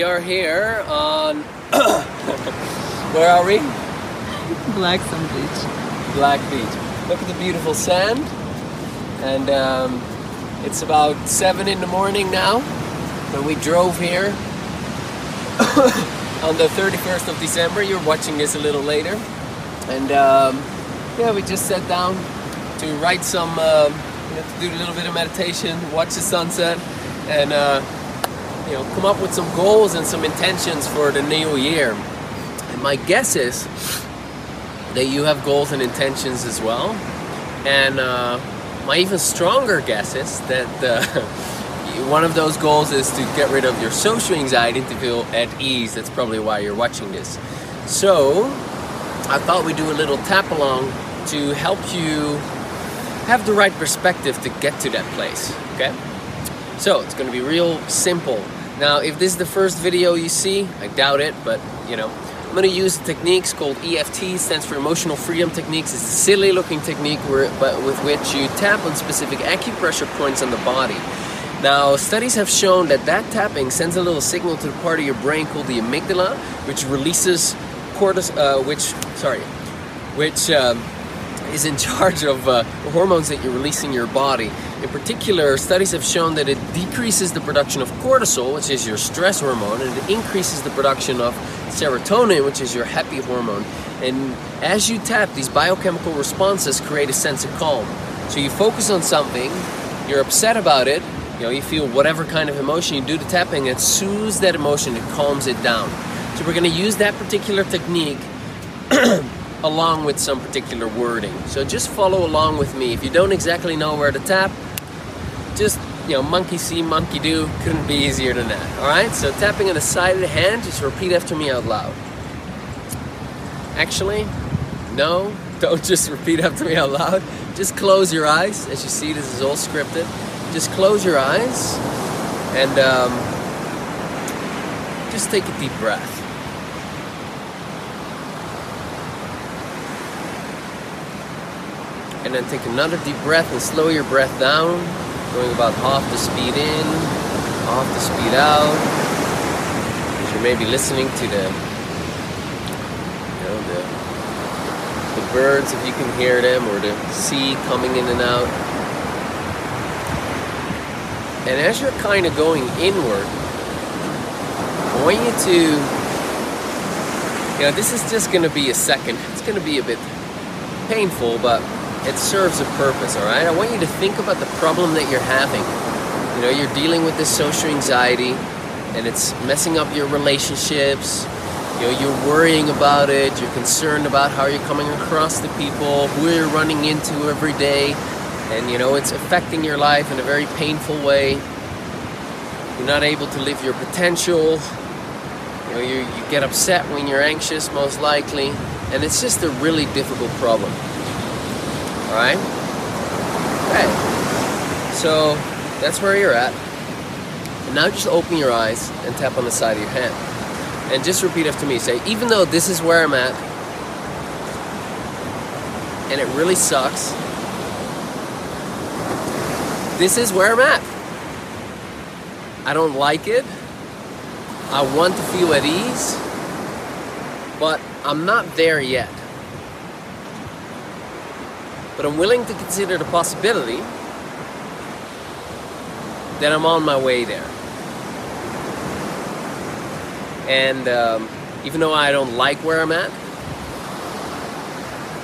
We are here on. Where are we? Black Sand Beach. Black Beach. Look at the beautiful sand. And um, it's about 7 in the morning now. When we drove here on the 31st of December. You're watching this a little later. And um, yeah, we just sat down to write some, uh, you know, to do a little bit of meditation, watch the sunset, and uh, you know, come up with some goals and some intentions for the new year. And my guess is that you have goals and intentions as well. And uh, my even stronger guess is that uh, one of those goals is to get rid of your social anxiety to feel at ease. That's probably why you're watching this. So, I thought we'd do a little tap along to help you have the right perspective to get to that place. Okay? So, it's to be real simple. Now, if this is the first video you see, I doubt it, but you know, I'm to use techniques called EFT, stands for Emotional Freedom Techniques. It's a silly looking technique where, but with which you tap on specific acupressure points on the body. Now, studies have shown that that tapping sends a little signal to the part of your brain called the amygdala, which releases cortisol, uh, which, sorry, which um, is in charge of uh, hormones that you release in your body. In particular, studies have shown that it decreases the production of cortisol, which is your stress hormone, and it increases the production of serotonin, which is your happy hormone. And as you tap, these biochemical responses create a sense of calm. So you focus on something, you're upset about it, you know, you feel whatever kind of emotion you do the tapping, it soothes that emotion, it calms it down. So we're going to use that particular technique along with some particular wording. So just follow along with me. If you don't exactly know where to tap, just you know, monkey see, monkey do. Couldn't be easier than that. All right. So tapping on the side of the hand. Just repeat after me out loud. Actually, no. Don't just repeat after me out loud. Just close your eyes. As you see, this is all scripted. Just close your eyes and um, just take a deep breath. And then take another deep breath and slow your breath down, going about half the speed in, half the speed out. As you may be listening to the, you know, the, the birds if you can hear them, or the sea coming in and out. And as you're kind of going inward, I want you to, you know, this is just going to be a second. It's going to be a bit painful, but it serves a purpose, all right? I want you to think about the problem that you're having. You know, you're dealing with this social anxiety and it's messing up your relationships. You know, you're worrying about it, you're concerned about how you're coming across the people, who you're running into every day, and you know, it's affecting your life in a very painful way. You're not able to live your potential. You know, you, you get upset when you're anxious, most likely, and it's just a really difficult problem. All right? Okay. So that's where you're at. And now just open your eyes and tap on the side of your hand. And just repeat after me. Say, even though this is where I'm at, and it really sucks, this is where I'm at. I don't like it. I want to feel at ease, but I'm not there yet but I'm willing to consider the possibility that I'm on my way there. And um, even though I don't like where I'm at,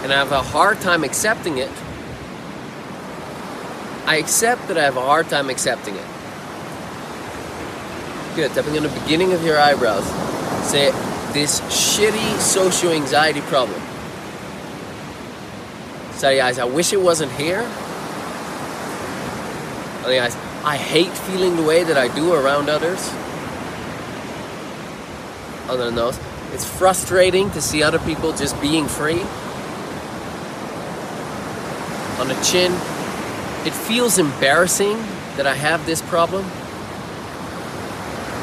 and I have a hard time accepting it, I accept that I have a hard time accepting it. Good. Tapping on the beginning of your eyebrows. Say, this shitty social anxiety problem Say, guys, I wish it wasn't here. Oh, and guys, I hate feeling the way that I do around others. On the nose. It's frustrating to see other people just being free. On the chin, it feels embarrassing that I have this problem.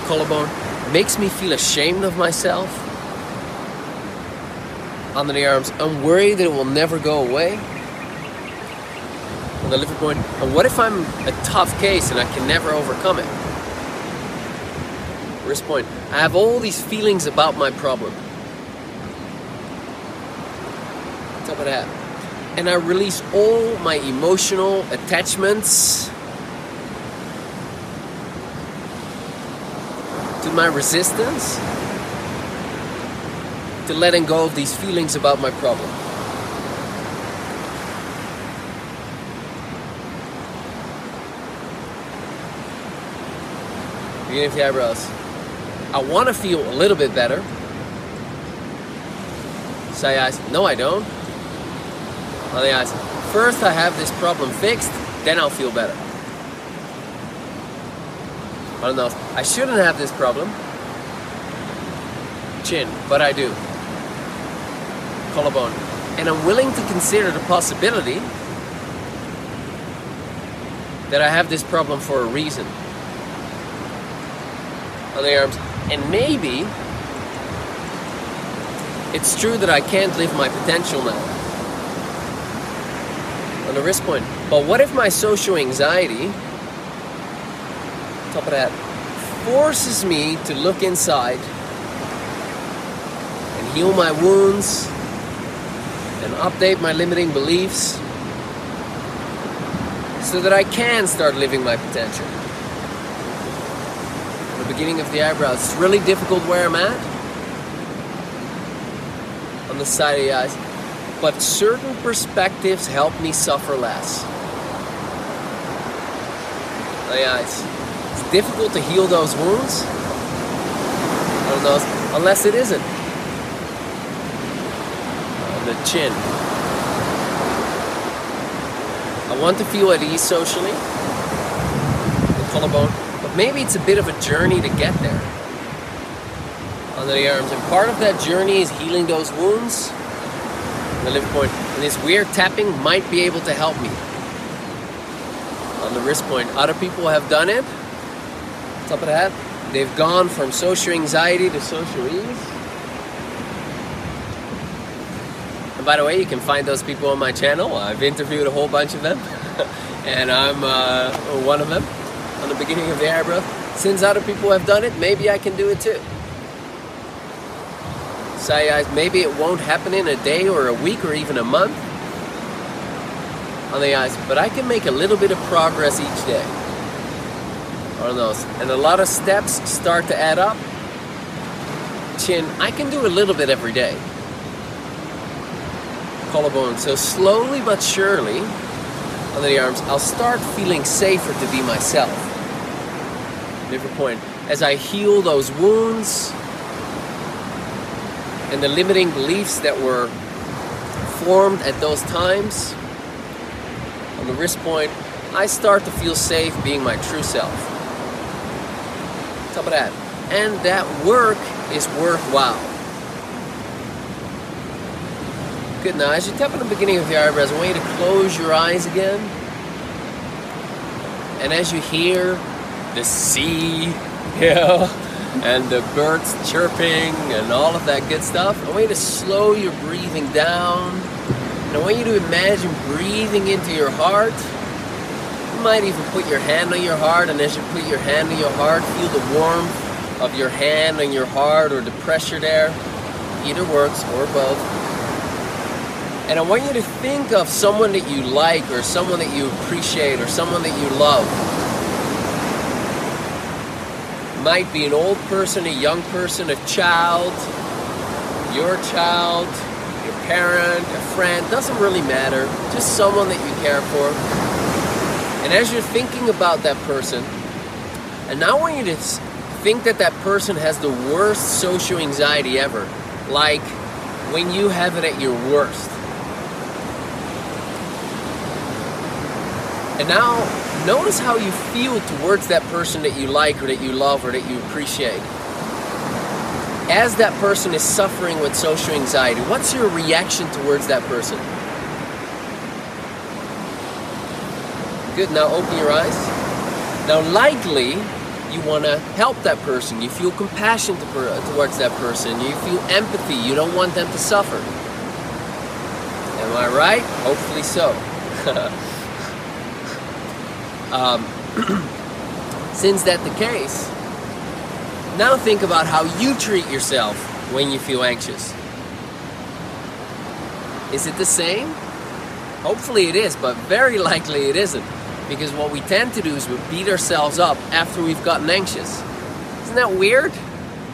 Collarbone makes me feel ashamed of myself under the arms. I'm worried that it will never go away. On the liver point, and what if I'm a tough case and I can never overcome it? Wrist point. I have all these feelings about my problem. Top of that. And I release all my emotional attachments to my resistance to letting go of these feelings about my problem. Beginning the eyebrows. I want to feel a little bit better. Say eyes, no I don't. Other eyes, first I have this problem fixed, then I'll feel better. On the nose, I shouldn't have this problem. Chin, but I do. Collarbone. And I'm willing to consider the possibility that I have this problem for a reason. On the arms. And maybe it's true that I can't live my potential now. On the wrist point. But what if my social anxiety, top of that, forces me to look inside and heal my wounds and update my limiting beliefs so that I can start living my potential? the beginning of the eyebrows. It's really difficult where I'm at. On the side of the eyes. But certain perspectives help me suffer less. The eyes. It's difficult to heal those wounds. On those, unless it isn't. Chin. I want to feel at ease socially. The collarbone but maybe it's a bit of a journey to get there under the arms. And part of that journey is healing those wounds. The liver point. And this weird tapping might be able to help me. On the wrist point. Other people have done it. Top of the head. They've gone from social anxiety to social ease. And by the way, you can find those people on my channel. I've interviewed a whole bunch of them. and I'm uh, one of them on the beginning of the eyebrow. Since other people have done it, maybe I can do it too. So maybe it won't happen in a day or a week or even a month on the eyes, but I can make a little bit of progress each day on those. And a lot of steps start to add up. Chin, I can do a little bit every day. Collarbone. So slowly but surely, under the arms, I'll start feeling safer to be myself different point. As I heal those wounds and the limiting beliefs that were formed at those times, on the wrist point, I start to feel safe being my true self. Top of that. And that work is worthwhile. Good. Now, as you tap on the beginning of your eyebrows, I want you to close your eyes again. And as you hear the sea, and the birds chirping and all of that good stuff. I want you to slow your breathing down. And I want you to imagine breathing into your heart. You might even put your hand on your heart, and as you put your hand on your heart, feel the warmth of your hand on your heart or the pressure there. Either works or both. And I want you to think of someone that you like or someone that you appreciate or someone that you love might be an old person, a young person, a child, your child, your parent, a friend, doesn't really matter. Just someone that you care for. And as you're thinking about that person, and now I want you to think that that person has the worst social anxiety ever, like when you have it at your worst. And now notice how you feel towards that person that you like or that you love or that you appreciate. As that person is suffering with social anxiety, what's your reaction towards that person? Good, now open your eyes. Now, likely, you want to help that person. You feel compassion towards that person. You feel empathy. You don't want them to suffer. Am I right? Hopefully so. Um, since that the case, Now think about how you treat yourself when you feel anxious. Is it the same? Hopefully it is, but very likely it isn't. Because what we tend to do is we beat ourselves up after we've gotten anxious. Isn't that weird?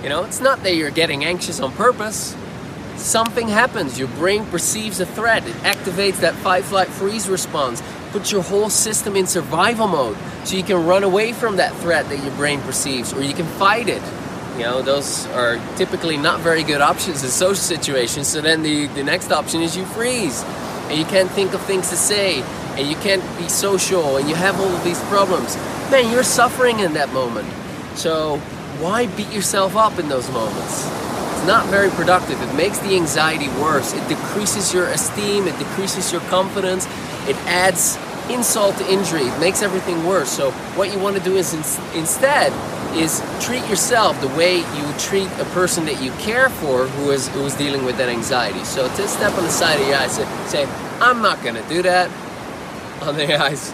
You know, it's not that you're getting anxious on purpose. Something happens. Your brain perceives a threat. It activates that fight, flight, freeze response. Puts your whole system in survival mode so you can run away from that threat that your brain perceives or you can fight it. You know, those are typically not very good options in social situations. So then the, the next option is you freeze and you can't think of things to say and you can't be social and you have all of these problems. Man, you're suffering in that moment. So why beat yourself up in those moments? It's not very productive. It makes the anxiety worse. It decreases your esteem, it decreases your confidence, it adds insult to injury, it makes everything worse. So what you want to do is in- instead is treat yourself the way you would treat a person that you care for who is who is dealing with that anxiety. So to step on the side of your eyes, say, say I'm not gonna do that on the eyes.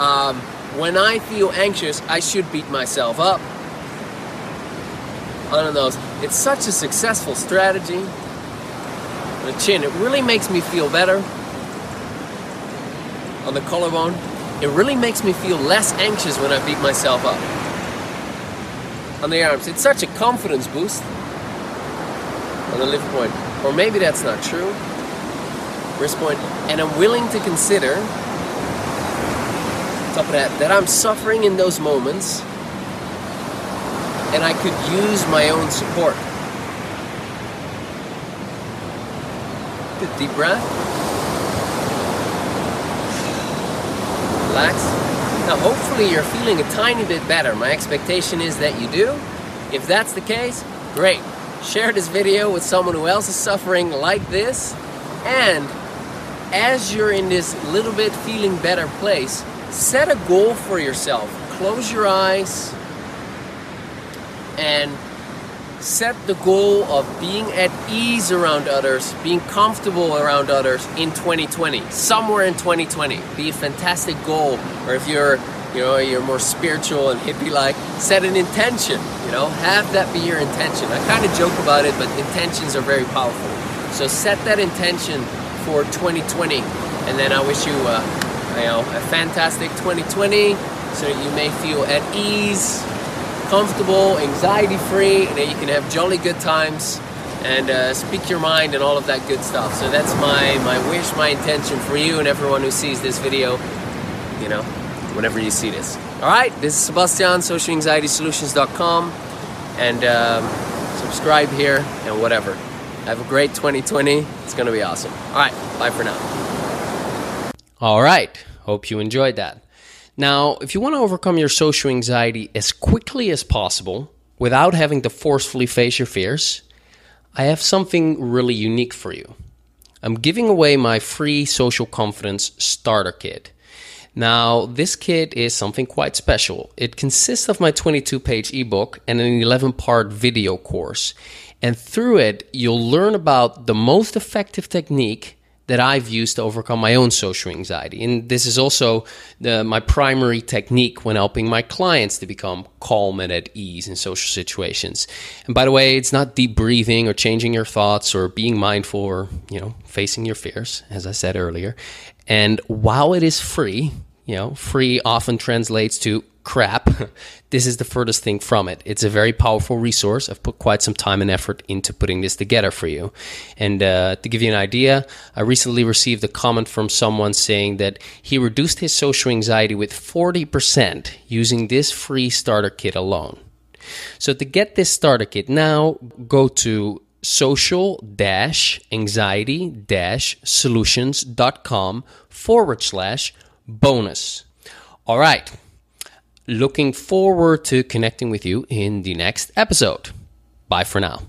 Um, when I feel anxious, I should beat myself up. On those, it's such a successful strategy. The chin, it really makes me feel better. On the collarbone, it really makes me feel less anxious when I beat myself up on the arms. It's such a confidence boost on the liver point. Or maybe that's not true. Wrist. And I'm willing to consider, top of that, that I'm suffering in those moments and I could use my own support. Good deep breath. Relax. Now, hopefully, you're feeling a tiny bit better. My expectation is that you do. If that's the case, great. Share this video with someone who else is suffering like this. And as you're in this little bit feeling better place, set a goal for yourself. Close your eyes and set the goal of being at ease around others, being comfortable around others in 2020, somewhere in 2020. Be a fantastic goal. Or if you're, you know, you're more spiritual and hippie-like, set an intention. You know, have that be your intention. I kind of joke about it, but intentions are very powerful. So set that intention for 2020, and then I wish you, uh, you know, a fantastic 2020, so you may feel at ease comfortable, anxiety free, and you can have jolly good times and uh, speak your mind and all of that good stuff. So that's my, my wish, my intention for you and everyone who sees this video, you know, whenever you see this. All right, this is Sebastiaan, socialanxietysolutions.com, and um, subscribe here and whatever. Have a great 2020. It's going to be awesome. All right, bye for now. All right, hope you enjoyed that. Now, if you want to overcome your social anxiety as quickly as possible without having to forcefully face your fears, I have something really unique for you. I'm giving away my free social confidence starter kit. Now, this kit is something quite special. It consists of my 22 page ebook and an 11 part video course. And through it, you'll learn about the most effective technique that I've used to overcome my own social anxiety. And this is also the, my primary technique when helping my clients to become calm and at ease in social situations. And by the way, it's not deep breathing or changing your thoughts or being mindful or, you know, facing your fears, as I said earlier. And while it is free, you know, free often translates to crap, this is the furthest thing from it. It's a very powerful resource. I've put quite some time and effort into putting this together for you. And uh, to give you an idea, I recently received a comment from someone saying that he reduced his social anxiety with 40% using this free starter kit alone. So to get this starter kit now, go to social anxiety solutions.com forward slash bonus. All right. Looking forward to connecting with you in the next episode. Bye for now.